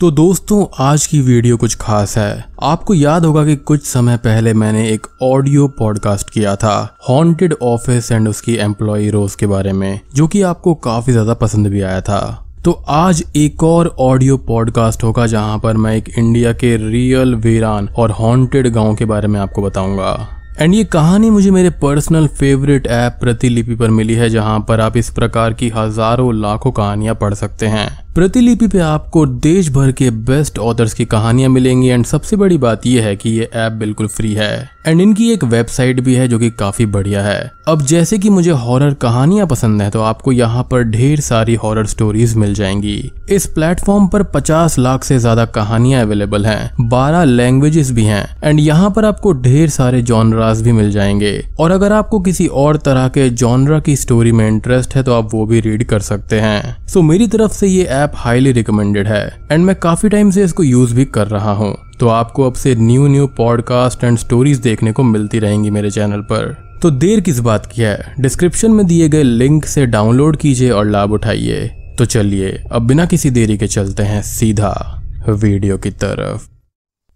तो दोस्तों, आज की वीडियो कुछ खास है। आपको याद होगा कि कुछ समय पहले मैंने एक ऑडियो पॉडकास्ट किया था हॉन्टेड ऑफ़िस एंड उसकी एम्प्लॉय रोज के बारे में, जो कि आपको काफ़ी ज़्यादा पसंद भी आया था। तो आज एक और ऑडियो पॉडकास्ट होगा, जहाँ पर मैं एक इंडिया के रियल वीरान और हॉन्टेड गाँव के बारे में आपको बताऊँगा। एंड ये कहानी मुझे मेरे पर्सनल फेवरेट ऐप प्रतिलिपि पर मिली है, जहाँ पर आप इस प्रकार की हज़ारों लाखों कहानियाँ पढ़ सकते हैं। प्रतिलिपि पे आपको देश भर के बेस्ट ऑथर्स की कहानियाँ मिलेंगी एंड सबसे बड़ी बात यह है कि ये ऐप बिल्कुल फ्री है। एंड इनकी एक वेबसाइट भी है जो कि काफ़ी बढ़िया है। अब जैसे कि मुझे हॉरर कहानियाँ पसंद है तो आपको यहाँ पर ढेर सारी हॉरर स्टोरीज मिल जाएँगी। इस प्लेटफॉर्म पर 50 लाख से ज़्यादा कहानियाँ अवेलेबल हैं। 12 लैंग्वेजेस भी हैं। एंड यहाँ पर आपको ढेर सारे जॉनराज भी मिल जाएँगे। और अगर आपको किसी और तरह के जॉनरा की स्टोरी में इंटरेस्ट है तो आप वो भी रीड कर सकते हैं। सो मेरी तरफ़ से ये ऐप हाईली रिकमेंडेड है एंड मैं काफ़ी टाइम से इसको यूज़ भी कर रहा हूँ। तो आपको अब से new new podcast and stories देखने को मिलती रहेंगी मेरे चैनल पर। तो देर किस बात की है? डिस्क्रिप्शन में दिए गए लिंक से डाउनलोड कीजिए और लाभ उठाइए। तो चलिए, अब बिना किसी देरी के चलते हैं सीधा वीडियो की तरफ़।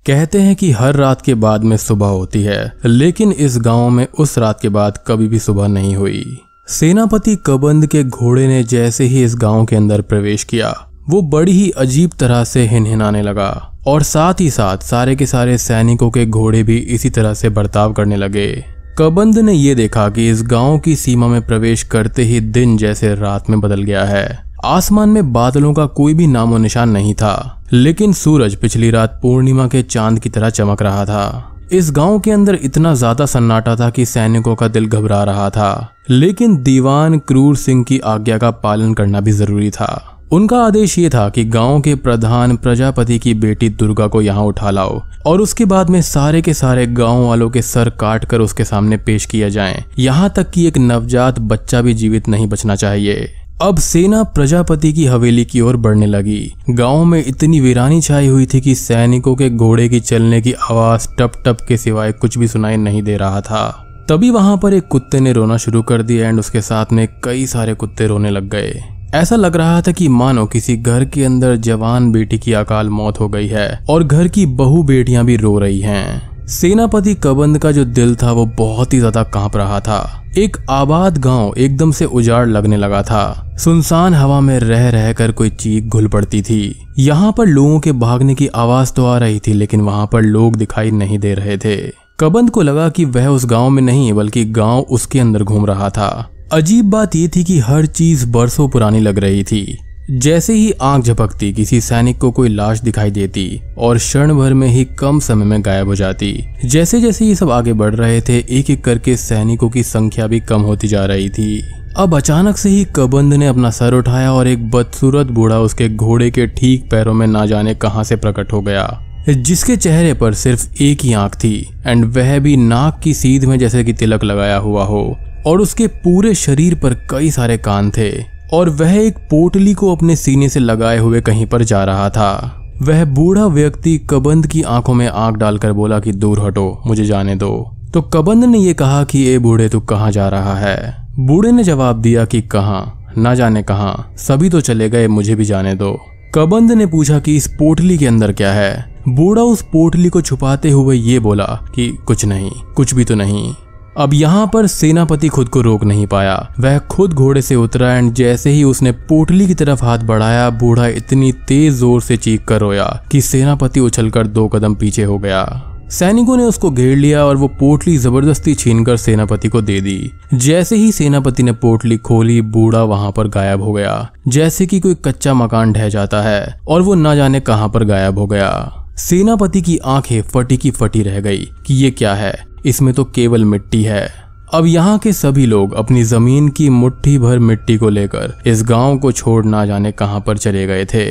कहते हैं कि हर रात के बाद में सुबह होती है, लेकिन इस गाँव में उस रात के बाद कभी भी सुबह नहीं हुई। सेनापति कबंद के घोड़े ने जैसे ही इस गाँव के अंदर प्रवेश किया, वो बड़ी ही अजीब तरह से हिनहिनाने लगा और साथ ही साथ सारे के सारे सैनिकों के घोड़े भी इसी तरह से बर्ताव करने लगे। कबंद ने यह देखा कि इस गाँव की सीमा में प्रवेश करते ही दिन जैसे रात में बदल गया है। आसमान में बादलों का कोई भी नामो निशान नहीं था, लेकिन सूरज पिछली रात पूर्णिमा के चाँद की तरह चमक रहा था। इस गाँव के अंदर इतना ज़्यादा सन्नाटा था कि सैनिकों का दिल घबरा रहा था। लेकिन दीवान क्रूर सिंह की आज्ञा का पालन करना भी ज़रूरी था। उनका आदेश ये था कि गाँव के प्रधान प्रजापति की बेटी दुर्गा को यहाँ उठा लाओ और उसके बाद में सारे के सारे गाँव वालों के सर काट कर उसके सामने पेश किया जाए। यहाँ तक कि एक नवजात बच्चा भी जीवित नहीं बचना चाहिए। अब सेना प्रजापति की हवेली की ओर बढ़ने लगी। गाँव में इतनी वीरानी छाई हुई थी कि सैनिकों के घोड़े की चलने की आवाज़ टप टप के सिवाय कुछ भी सुनाई नहीं दे रहा था। तभी वहाँ पर एक कुत्ते ने रोना शुरू कर दिया एंड उसके साथ में कई सारे कुत्ते रोने लग गए। ऐसा लग रहा था कि मानो किसी घर के अंदर जवान बेटी की अकाल मौत हो गई है और घर की बहु बेटियाँ भी रो रही हैं। सेनापति कबंद का जो दिल था, वो बहुत ही ज़्यादा काँप रहा था। एक आबाद गाँव एकदम से उजाड़ लगने लगा था। सुनसान हवा में रह रह कर कोई चीख घुल पड़ती थी। यहाँ पर लोगों के भागने की आवाज़ तो आ रही थी, लेकिन वहाँ पर लोग दिखाई नहीं दे रहे थे। कबंद को लगा कि वह उस गाँव में नहीं, बल्कि गाँव उसके अंदर घूम रहा था। अजीब बात यह थी कि हर चीज़ बरसों पुरानी लग रही थी। जैसे ही आँख झपकती, किसी सैनिक को कोई लाश दिखाई देती और क्षण भर में ही कम समय में गायब हो जाती। जैसे जैसे ये सब आगे बढ़ रहे थे एक एक करके सैनिकों की संख्या भी कम होती जा रही थी। अब अचानक से ही कबंद ने अपना सर उठाया और एक बदसूरत बूढ़ा उसके घोड़े के ठीक पैरों में ना जाने कहाँ से प्रकट हो गया। जिसके चेहरे पर सिर्फ़ एक ही आँख थी एंड वह भी नाक की सीध में जैसे कि तिलक लगाया हुआ हो, और उसके पूरे शरीर पर कई सारे कान थे। और वह एक पोटली को अपने सीने से लगाए हुए कहीं पर जा रहा था। वह बूढ़ा व्यक्ति कबंद की आँखों में आँख डालकर बोला कि, दूर हटो, मुझे जाने दो। तो कबंद ने यह कहा कि, ए बूढ़े, तू कहाँ जा रहा है? बूढ़े ने जवाब दिया कि, कहा? ना जाने कहा। सभी तो चले गए, मुझे भी जाने दो। कबंद ने पूछा कि, इस पोटली के अंदर क्या है? बूढ़ा उस पोटली को छुपाते हुए ये बोला कि, कुछ नहीं, कुछ भी तो नहीं। अब यहाँ पर सेनापति खुद को रोक नहीं पाया। वह खुद घोड़े से उतरा एंड जैसे ही उसने पोटली की तरफ़ हाथ बढ़ाया, बूढ़ा इतनी तेज ज़ोर से चीख कर रोया कि सेनापति उछलकर दो कदम पीछे हो गया। सैनिकों ने उसको घेर लिया और वो पोटली ज़बरदस्ती छीनकर सेनापति को दे दी। जैसे ही सेनापति ने पोटली खोली, बूढ़ा वहाँ पर गायब हो गया। जैसे कि कोई कच्चा मकान ढह जाता है और वो न जाने कहाँ पर गायब हो गया। सेनापति की आँखें फटी की फटी रह गई कि ये क्या है? इसमें तो केवल मिट्टी है। अब यहाँ के सभी लोग अपनी ज़मीन की मुट्ठी भर मिट्टी को लेकर इस गाँव को छोड़ ना जाने कहाँ पर चले गए थे।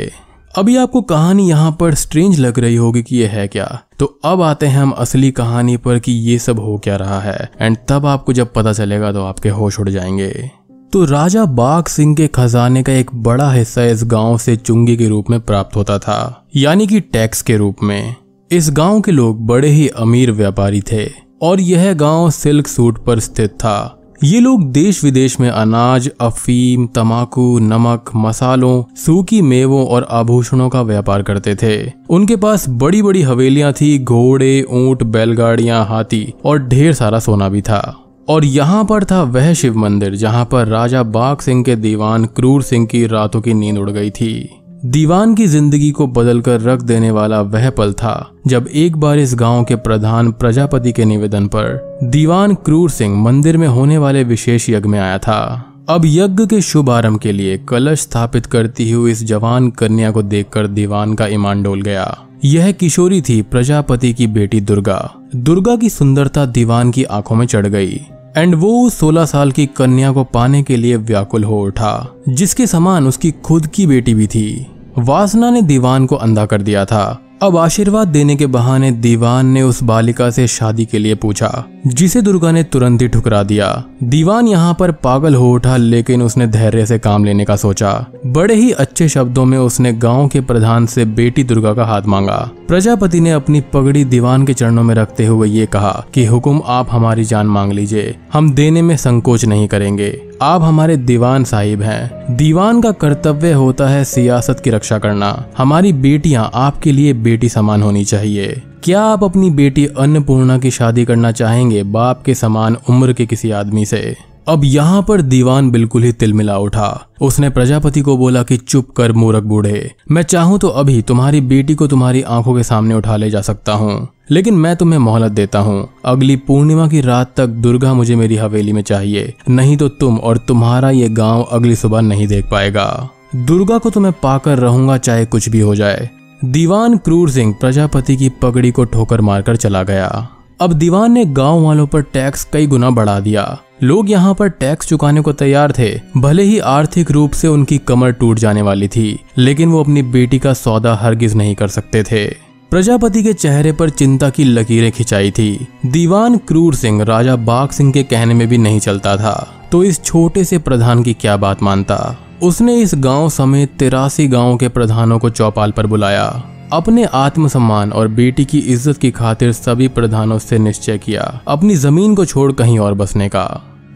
अभी आपको कहानी यहाँ पर स्ट्रेंज लग रही होगी कि ये है क्या? तो अब आते हैं हम असली कहानी पर कि ये सब हो क्या रहा है। एंड तब आपको जब पता चलेगा तो आपके होश उड़ जाएँगे। तो राजा बाग सिंह के खजाने का एक बड़ा हिस्सा इस गाँव से चुंगी के रूप में प्राप्त होता था, यानी कि टैक्स के रूप में। इस गाँव के लोग बड़े ही अमीर व्यापारी थे। और यह गाँव सिल्क सूट पर स्थित था। ये लोग देश विदेश में अनाज, अफीम तमाकू नमक, मसालों, सूखी मेवों और आभूषणों का व्यापार करते थे। उनके पास बड़ी बड़ी हवेलियाँ थी, घोड़े, ऊँट, बैलगाड़ियाँ, हाथी और ढेर सारा सोना भी था। और यहाँ पर था वह शिव मंदिर, जहाँ पर राजा बाग सिंह के दीवान क्रूर सिंह की रातों की नींद उड़ गई थी। दीवान की ज़िंदगी को बदलकर रख देने वाला वह पल था, जब एक बार इस गाँव के प्रधान प्रजापति के निवेदन पर दीवान क्रूर सिंह मंदिर में होने वाले विशेष यज्ञ में आया था। अब यज्ञ के शुभ आरंभ के लिए कलश स्थापित करती हुई इस जवान कन्या को देखकर दीवान का ईमान डोल गया। यह किशोरी थी प्रजापति की बेटी दुर्गा। दुर्गा की सुंदरता दीवान की आँखों में चढ़ गई। एंड वो 16 साल की कन्या को पाने के लिए व्याकुल हो उठा, जिसके समान उसकी खुद की बेटी भी थी। वासना ने दीवान को अंधा कर दिया था। अब आशीर्वाद देने के बहाने दीवान ने उस बालिका से शादी के लिए पूछा, जिसे दुर्गा ने तुरंत ही ठुकरा दिया। दीवान यहाँ पर पागल हो उठा, लेकिन उसने धैर्य से काम लेने का सोचा। बड़े ही अच्छे शब्दों में उसने गाँव के प्रधान से बेटी दुर्गा का हाथ मांगा। प्रजापति ने अपनी पगड़ी दीवान के चरणों में रखते हुए ये कहा कि, हुक्म, आप हमारी जान मांग लीजिए। हम देने में संकोच नहीं करेंगे। आप हमारे दीवान साहिब हैं। दीवान का कर्तव्य होता है सियासत की रक्षा करना। हमारी बेटियाँ आपके लिए बेटी समान होनी चाहिए। क्या आप अपनी बेटी अन्नपूर्णा की शादी करना चाहेंगे बाप के समान उम्र के किसी आदमी से? अब यहाँ पर दीवान बिल्कुल ही तिलमिला उठा। उसने प्रजापति को बोला कि चुप कर, मूर्ख बूढ़े। मैं चाहूँ तो अभी तुम्हारी बेटी को तुम्हारी आँखों के सामने उठा ले जा सकता हूँ, लेकिन मैं तुम्हें मोहलत देता हूँ। अगली पूर्णिमा की रात तक दुर्गा मुझे मेरी हवेली में चाहिए, नहीं तो तुम और तुम्हारा ये गाँव अगली सुबह नहीं देख पाएगा। दुर्गा को तुम्हें पाकर रहूँगा, चाहे कुछ भी हो जाए। दीवान क्रूर सिंह प्रजापति की पगड़ी को ठोकर मारकर चला गया। अब दीवान ने गाँव वालों पर टैक्स कई गुना बढ़ा दिया। लोग यहाँ पर टैक्स चुकाने को तैयार थे, भले ही आर्थिक रूप से उनकी कमर टूट जाने वाली थी, लेकिन वो अपनी बेटी का सौदा हरगिज नहीं कर सकते थे। प्रजापति के चेहरे पर चिंता की लकीरें खिंचाई थी। दीवान क्रूर सिंह, राजा बाघ सिंह के कहने में भी नहीं चलता था। तो इस छोटे से प्रधान की क्या बात मानता? उसने इस गाँव समेत तिरासी गाँवों के प्रधानों को चौपाल पर बुलाया। अपने आत्मसम्मान और बेटी की इज़्ज़त की खातिर सभी प्रधानों से निश्चय किया। अपनी ज़मीन को छोड़ कहीं और बसने का।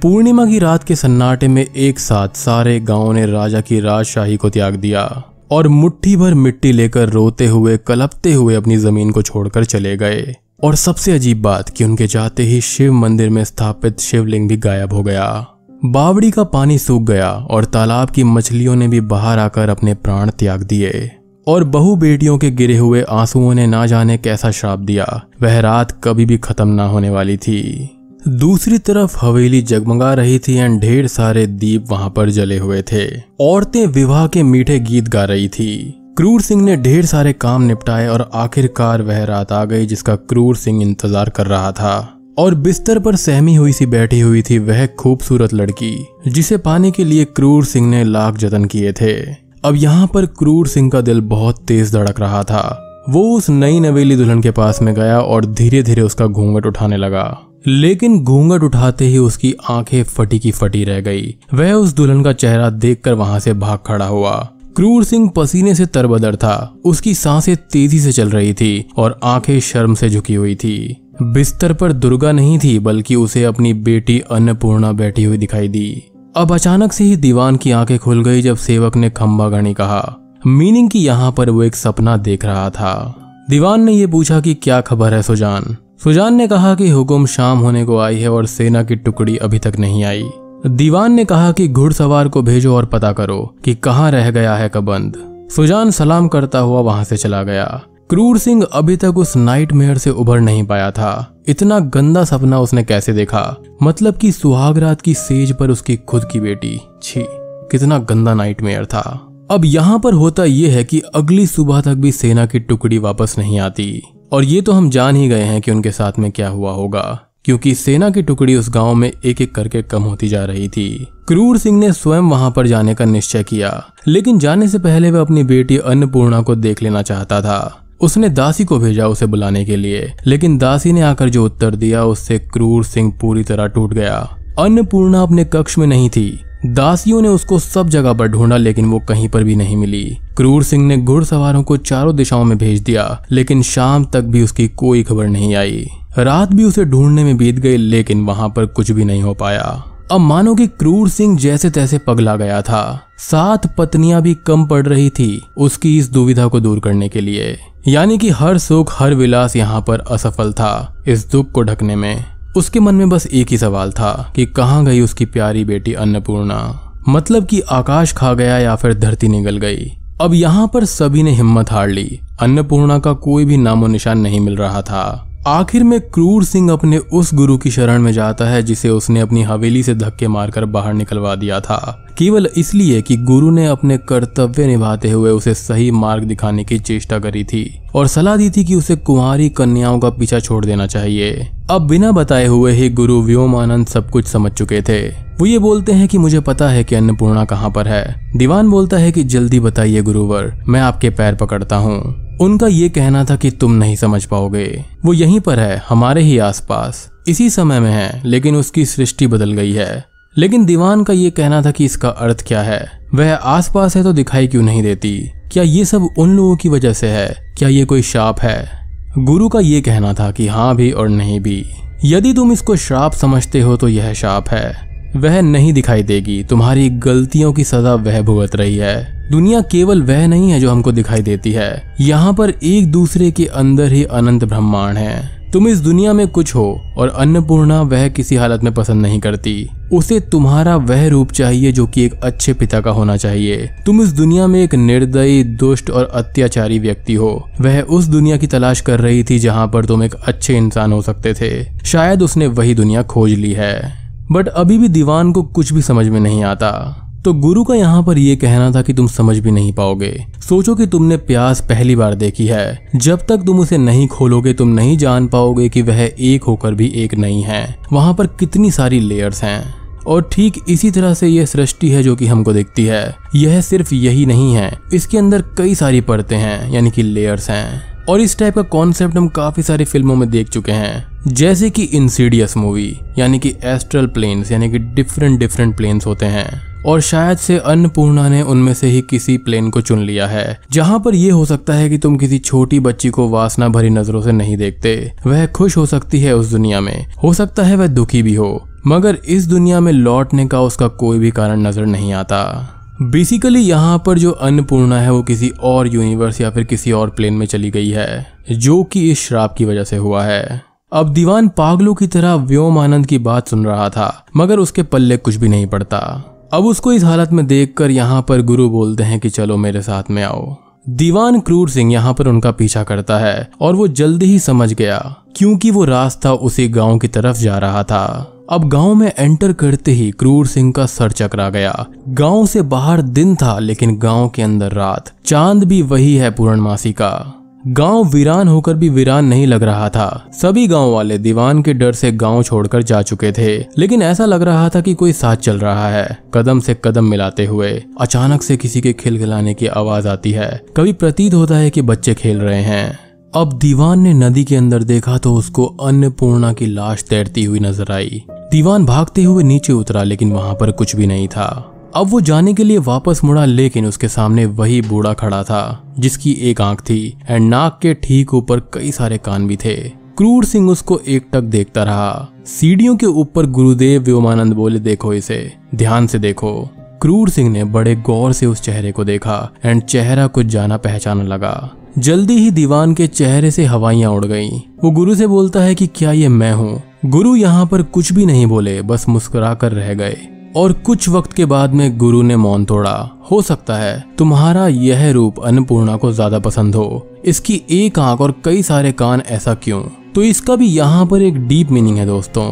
पूर्णिमा की रात के सन्नाटे में एक साथ सारे गाँवों ने राजा की राजशाही को त्याग दिया और मुट्ठी भर मिट्टी लेकर रोते हुए, कलपते हुए अपनी ज़मीन को छोड़कर चले गए। और सबसे अजीब बात कि उनके जाते ही शिव मंदिर में स्थापित शिवलिंग भी गायब हो गया। बावड़ी का पानी सूख गया और तालाब की मछलियों ने भी बाहर आकर अपने प्राण त्याग दिए। और बहु बेटियों के गिरे हुए आंसुओं ने ना जाने कैसा श्राप दिया। वह रात कभी भी खत्म ना होने वाली थी। दूसरी तरफ़ हवेली जगमगा रही थी एंड ढेर सारे दीप वहाँ पर जले हुए थे। औरतें विवाह के मीठे गीत गा रही थी। क्रूर सिंह ने ढेर सारे काम निपटाए और आखिरकार वह रात आ गई जिसका क्रूर सिंह इंतज़ार कर रहा था। और बिस्तर पर सहमी हुई सी बैठी हुई थी वह खूबसूरत लड़की, जिसे पाने के लिए क्रूर सिंह ने लाख जतन किए थे। अब यहाँ पर क्रूर सिंह का दिल बहुत तेज धड़क रहा था। वो उस नई नवेली दुल्हन के पास में गया और धीरे धीरे उसका घूंघट उठाने लगा। लेकिन घूंघट उठाते ही उसकी आँखें फटी की फटी रह गई। वह उस दुल्हन का चेहरा देखकर वहाँ से भाग खड़ा हुआ। क्रूर सिंह पसीने से तरबदर था। उसकी साँसें तेज़ी से चल रही थी और आँखें शर्म से झुकी हुई थी। बिस्तर पर दुर्गा नहीं थी, बल्कि उसे अपनी बेटी अन्नपूर्णा बैठी हुई दिखाई दी। अब अचानक से ही दीवान की आँखें खुल गई जब सेवक ने खम्बा गणी कहा, मीनिंग की यहाँ पर वो एक सपना देख रहा था। दीवान ने यह पूछा कि क्या खबर है सुजान? सुजान ने कहा कि हुक्म शाम होने को आई है और सेना की टुकड़ी अभी तक नहीं आई। दीवान ने कहा कि घुड़सवार को भेजो और पता करो कि कहाँ रह गया है कबंद सुजान सलाम करता हुआ वहाँ से चला गया। क्रूर सिंह अभी तक उस नाइट मेयर से उभर नहीं पाया था। इतना गंदा सपना उसने कैसे देखा? मतलब कि सुहागरात की सेज पर उसकी खुद की बेटी। छी, कितना गंदा नाइटमेयर था। अब यहाँ पर होता यह है कि अगली सुबह तक भी सेना की टुकड़ी वापस नहीं आती। और ये तो हम जान ही गए हैं कि उनके साथ में क्या हुआ होगा। क्योंकि सेना की टुकड़ी उस गाँव में एक एक करके कम होती जा रही थी। क्रूर सिंह ने स्वयं वहाँ पर जाने का निश्चय किया। लेकिन जाने से पहले वह अपनी बेटी अन्नपूर्णा को देख लेना चाहता था। उसने दासी को भेजा उसे बुलाने के लिए, लेकिन दासी ने आकर जो उत्तर दिया, उससे क्रूर सिंह पूरी तरह टूट गया। अन्नपूर्णा अपने कक्ष में नहीं थी। दासियों ने उसको सब जगह पर ढूंढा, लेकिन वो कहीं पर भी नहीं मिली। क्रूर सिंह ने घुड़सवारों को चारों दिशाओं में भेज दिया, लेकिन शाम तक भी उसकी कोई खबर नहीं आई। रात भी उसे ढूँढने में बीत गई, लेकिन वहाँ पर कुछ भी नहीं हो पाया। अब मानो कि क्रूर सिंह जैसे तैसे पगला गया था। सात पत्नियाँ भी कम पड़ रही थी उसकी इस दुविधा को दूर करने के लिए। यानी कि हर सुख, हर विलास यहाँ पर असफल था इस दुख को ढकने में। उसके मन में बस एक ही सवाल था कि कहाँ गई उसकी प्यारी बेटी अन्नपूर्णा? मतलब कि आकाश खा गया या फिर धरती निगल गई? अब यहाँ पर सभी ने हिम्मत हार ली। अन्नपूर्णा का कोई भी नामो निशान नहीं मिल रहा था। आखिर में क्रूर सिंह अपने उस गुरु की शरण में जाता है जिसे उसने अपनी हवेली से धक्के मारकर बाहर निकलवा दिया था। केवल इसलिए कि गुरु ने अपने कर्तव्य निभाते हुए उसे सही मार्ग दिखाने की चेष्टा करी थी और सलाह दी थी कि उसे कुंवारी कन्याओं का पीछा छोड़ देना चाहिए। अब बिना बताए हुए ही गुरु व्योमानंद सब कुछ समझ चुके थे। वो ये बोलते हैं कि मुझे पता है कि अन्नपूर्णा कहाँ पर है। दीवान बोलता है कि जल्दी बताइए गुरुवर, मैं आपके पैर पकड़ता हूँ। उनका ये कहना था कि तुम नहीं समझ पाओगे। वो यहीं पर है, हमारे ही आसपास। इसी समय में है, लेकिन उसकी सृष्टि बदल गई है। लेकिन दीवान का ये कहना था कि इसका अर्थ क्या है? वह आसपास है तो दिखाई क्यों नहीं देती? क्या ये सब उन लोगों की वजह से है? क्या ये कोई शाप है? गुरु का ये कहना था कि हाँ भी और नहीं भी। यदि तुम इसको श्राप समझते हो तो यह शाप है। वह नहीं दिखाई देगी। तुम्हारी गलतियों की सजा वह भुगत रही है। दुनिया केवल वह नहीं है जो हमको दिखाई देती है। यहाँ पर एक दूसरे के अंदर ही अनंत ब्रह्मांड है। तुम इस दुनिया में कुछ हो और अन्नपूर्णा वह किसी हालत में पसंद नहीं करती। उसे तुम्हारा वह रूप चाहिए जो कि एक अच्छे पिता का होना चाहिए। तुम इस दुनिया में एक निर्दयी, दुष्ट और अत्याचारी व्यक्ति हो। वह उस दुनिया की तलाश कर रही थी जहाँ पर तुम एक अच्छे इंसान हो सकते थे। शायद उसने वही दुनिया खोज ली है। बट अभी भी दीवान को कुछ भी समझ में नहीं आता। तो गुरु का यहाँ पर यह कहना था कि तुम समझ भी नहीं पाओगे। सोचो कि तुमने प्यास पहली बार देखी है। जब तक तुम उसे नहीं खोलोगे, तुम नहीं जान पाओगे कि वह एक होकर भी एक नहीं है। वहाँ पर कितनी सारी लेयर्स हैं। और ठीक इसी तरह से यह सृष्टि है जो कि हमको दिखती है। यह सिर्फ़ यही नहीं है। इसके अंदर कई सारी परतें हैं, यानी कि लेयर्स हैं। और इस टाइप का कॉन्सेप्ट हम काफ़ी सारी फ़िल्मों में देख चुके हैं। जैसे कि इंसीडियस मूवी यानी कि एस्ट्रल प्लेन्स यानी कि डिफरेंट डिफरेंट प्लेन्स होते हैं। और शायद से अन्नपूर्णा ने उनमें से ही किसी प्लेन को चुन लिया है। जहाँ पर यह हो सकता है कि तुम किसी छोटी बच्ची को वासना भरी नज़रों से नहीं देखते। वह खुश हो सकती है उस दुनिया में। हो सकता है वह दुखी भी हो। मगर इस दुनिया में लौटने का उसका कोई भी कारण नज़र नहीं आता। बेसिकली यहाँ पर जो अन्नपूर्णा है, वो किसी और यूनिवर्स या फिर किसी और प्लेन में चली गई है, जो कि इस श्राप की वजह से हुआ है। अब दीवान पागलों की तरह व्योम आनंद की बात सुन रहा था, मगर उसके पल्ले कुछ भी नहीं पड़ता। अब उसको इस हालत में देखकर यहाँ पर गुरु बोलते हैं कि चलो मेरे साथ में आओ। दीवान क्रूर सिंह यहाँ पर उनका पीछा करता है, और वो जल्दी ही समझ गया, क्योंकि वो रास्ता उसी गाँव की तरफ़ जा रहा था। अब गाँव में एंटर करते ही क्रूर सिंह का सर चकरा गया। गाँव से बाहर दिन था, लेकिन गाँव के अंदर रात। चाँद भी वही है पूर्णमासी का। गाँव वीरान होकर भी वीरान नहीं लग रहा था। सभी गाँव वाले दीवान के डर से गाँव छोड़कर जा चुके थे, लेकिन ऐसा लग रहा था कि कोई साथ चल रहा है। कदम से कदम मिलाते हुए अचानक से किसी के खिलखिलाने की आवाज़ आती है। कभी प्रतीत होता है कि बच्चे खेल रहे हैं। अब दीवान ने नदी के अंदर देखा तो उसको अन्नपूर्णा की लाश तैरती हुई नज़र आई। दीवान भागते हुए नीचे उतरा, लेकिन वहाँ पर कुछ भी नहीं था। अब वो जाने के लिए वापस मुड़ा, लेकिन उसके सामने वही बूढ़ा खड़ा था, जिसकी एक आँख थी एंड नाक के ठीक ऊपर कई सारे कान भी थे। क्रूर सिंह उसको एक टक देखता रहा। सीढ़ियों के ऊपर गुरुदेव व्योमानंद बोले, देखो इसे, ध्यान से देखो। क्रूर सिंह ने बड़े गौर से उस चेहरे को देखा एंड चेहरा कुछ जाना पहचाना लगा। जल्दी ही दीवान के चेहरे से हवाइयाँ उड़ गईं। वो गुरु से बोलता है कि क्या ये मैं हूँ? गुरु यहाँ पर कुछ भी नहीं बोले, बस मुस्कुरा कर रह गए। और कुछ वक्त के बाद में गुरु ने मौन तोड़ा। हो सकता है तुम्हारा यह रूप अन्नपूर्णा को ज़्यादा पसंद हो। इसकी एक आँख और कई सारे कान ऐसा क्यों? तो इसका भी यहाँ पर एक डीप मीनिंग है दोस्तों।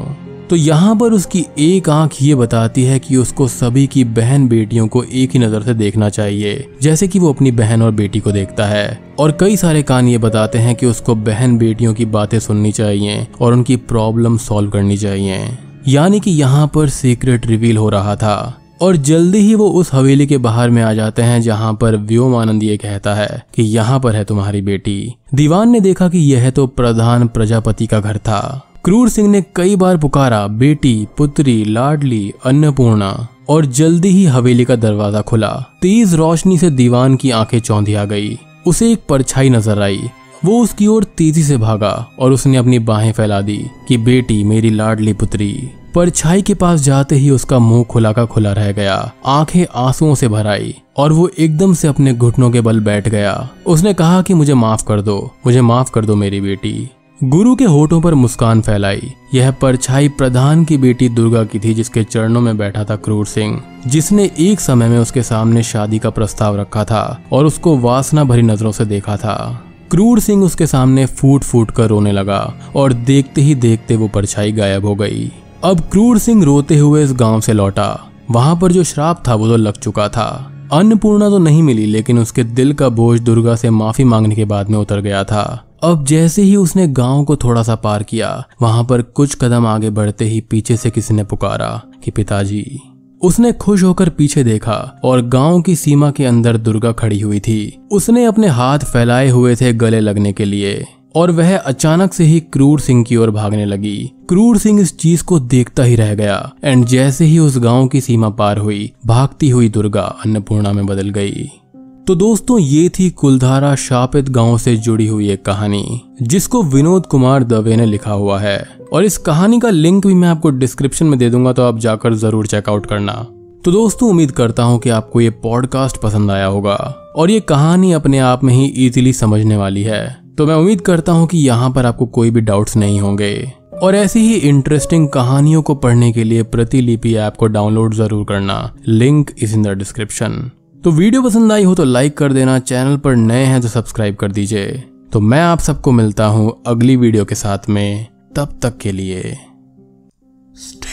तो यहाँ पर उसकी एक आँख ये बताती है कि उसको सभी की बहन बेटियों को एक ही नज़र से देखना चाहिए, जैसे कि वो अपनी बहन और बेटी को देखता है। और कई सारे कान ये बताते हैं कि उसको बहन बेटियों की बातें सुननी चाहिए और उनकी प्रॉब्लम सॉल्व करनी चाहिए। यानी कि यहाँ पर सीक्रेट रिवील हो रहा था। और जल्दी ही वो उस हवेली के बाहर में आ जाते हैं, जहाँ पर व्योमानंद ये कहता है कि यहाँ पर है तुम्हारी बेटी। दीवान ने देखा कि यह तो प्रधान प्रजापति का घर था। क्रूर सिंह ने कई बार पुकारा, बेटी, पुत्री, लाडली, अन्नपूर्णा, और जल्दी ही हवेली का दरवाज़ा खुला। तेज रोशनी से दीवान की आँखें चौंधिया गई। उसे एक परछाई नज़र आई। वो उसकी ओर तेज़ी से भागा और उसने अपनी बाहें फैला दी कि, बेटी, मेरी लाडली पुत्री। परछाई के पास जाते ही उसका मुँह खुला का खुला रह गया। आँखें आंसुओं से भर आई और वो एकदम से अपने घुटनों के बल बैठ गया। उसने कहा कि, मुझे माफ़ कर दो, मुझे माफ़ कर दो मेरी बेटी। गुरु के होठों पर मुस्कान फैलाई। यह परछाई प्रधान की बेटी दुर्गा की थी, जिसके चरणों में बैठा था क्रूर सिंह, जिसने एक समय में उसके सामने शादी का प्रस्ताव रखा था और उसको वासना भरी नज़रों से देखा था। क्रूर सिंह उसके सामने फूट फूट कर रोने लगा और देखते ही देखते वो परछाई गायब हो गई। अब क्रूर सिंह रोते हुए इस गाँव से लौटा। वहाँ पर जो श्राप था वो तो लग चुका था। अन्नपूर्णा तो नहीं मिली, लेकिन उसके दिल का बोझ दुर्गा से माफ़ी मांगने के बाद में उतर गया था। अब जैसे ही उसने गाँव को थोड़ा सा पार किया, वहाँ पर कुछ कदम आगे बढ़ते ही पीछे से किसी ने पुकारा कि पिताजी उसने खुश होकर पीछे देखा और गाँव की सीमा के अंदर दुर्गा खड़ी हुई थी। उसने अपने हाथ फैलाए हुए थे गले लगने के लिए और वह अचानक से ही क्रूर सिंह की ओर भागने लगी। क्रूर सिंह इस चीज़ को देखता ही रह गया एंड जैसे ही उस गाँव की सीमा पार हुई, भागती हुई दुर्गा अन्नपूर्णा में बदल गई। तो दोस्तों, ये थी कुलधारा शापित गाँव से जुड़ी हुई एक कहानी, जिसको विनोद कुमार दवे ने लिखा हुआ है। और इस कहानी का लिंक भी मैं आपको डिस्क्रिप्शन में दे दूँगा तो आप जाकर ज़रूर चेकआउट करना। तो दोस्तों, उम्मीद करता हूँ कि आपको ये पॉडकास्ट पसंद आया होगा। और ये कहानी अपने आप में ही इजीली समझने वाली है। तो मैं उम्मीद करता हूँ कि यहाँ पर आपको कोई भी डाउट्स नहीं होंगे। और ऐसी ही इंटरेस्टिंग कहानियों को पढ़ने के लिए प्रतिलिपि ऐप को डाउनलोड ज़रूर करना। Link is in the description. तो वीडियो पसंद आई हो तो लाइक कर देना, चैनल पर नए हैं तो सब्सक्राइब कर दीजिए। तो मैं आप सबको मिलता हूँ अगली वीडियो के साथ में, तब तक के लिए स्टे